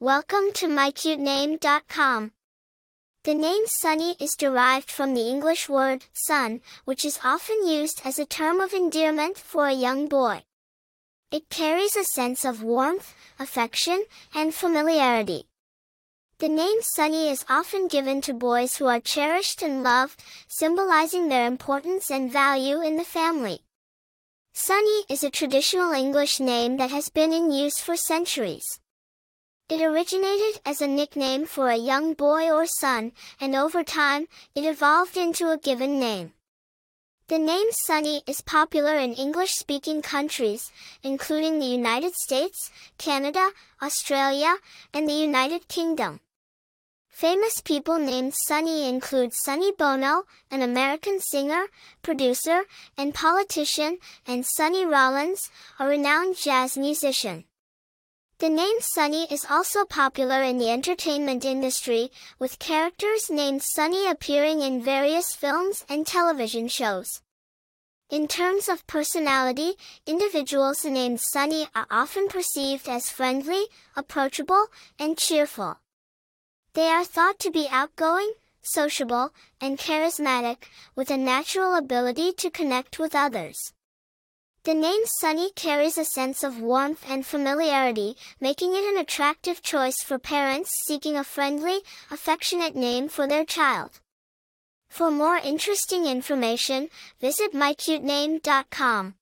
Welcome to mycutename.com. The name Sonny is derived from the English word son, which is often used as a term of endearment for a young boy. It carries a sense of warmth, affection, and familiarity. The name Sonny is often given to boys who are cherished and loved, symbolizing their importance and value in the family. Sonny is a traditional English name that has been in use for centuries. It originated as a nickname for a young boy or son, and over time, it evolved into a given name. The name Sonny is popular in English-speaking countries, including the United States, Canada, Australia, and the United Kingdom. Famous people named Sonny include Sonny Bono, an American singer, producer, and politician, and Sonny Rollins, a renowned jazz musician. The name Sonny is also popular in the entertainment industry, with characters named Sonny appearing in various films and television shows. In terms of personality, individuals named Sonny are often perceived as friendly, approachable, and cheerful. They are thought to be outgoing, sociable, and charismatic, with a natural ability to connect with others. The name Sonny carries a sense of warmth and familiarity, making it an attractive choice for parents seeking a friendly, affectionate name for their child. For more interesting information, visit mycutename.com.